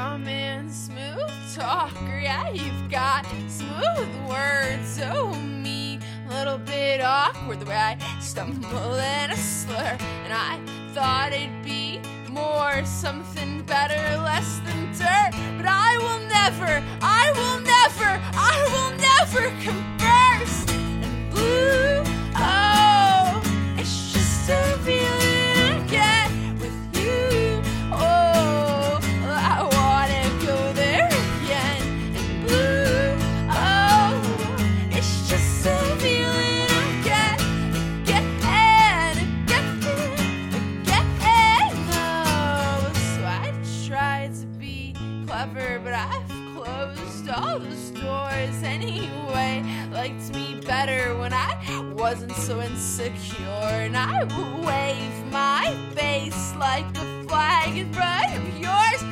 come in smooth talker. Yeah, you've got smooth words. Oh, me, a little bit awkward the way I stumble and a slur. And I thought it'd be more something clever, but I've closed all the doors anyway. Liked me better when I wasn't so insecure, and I wave my face like the flag in front of yours.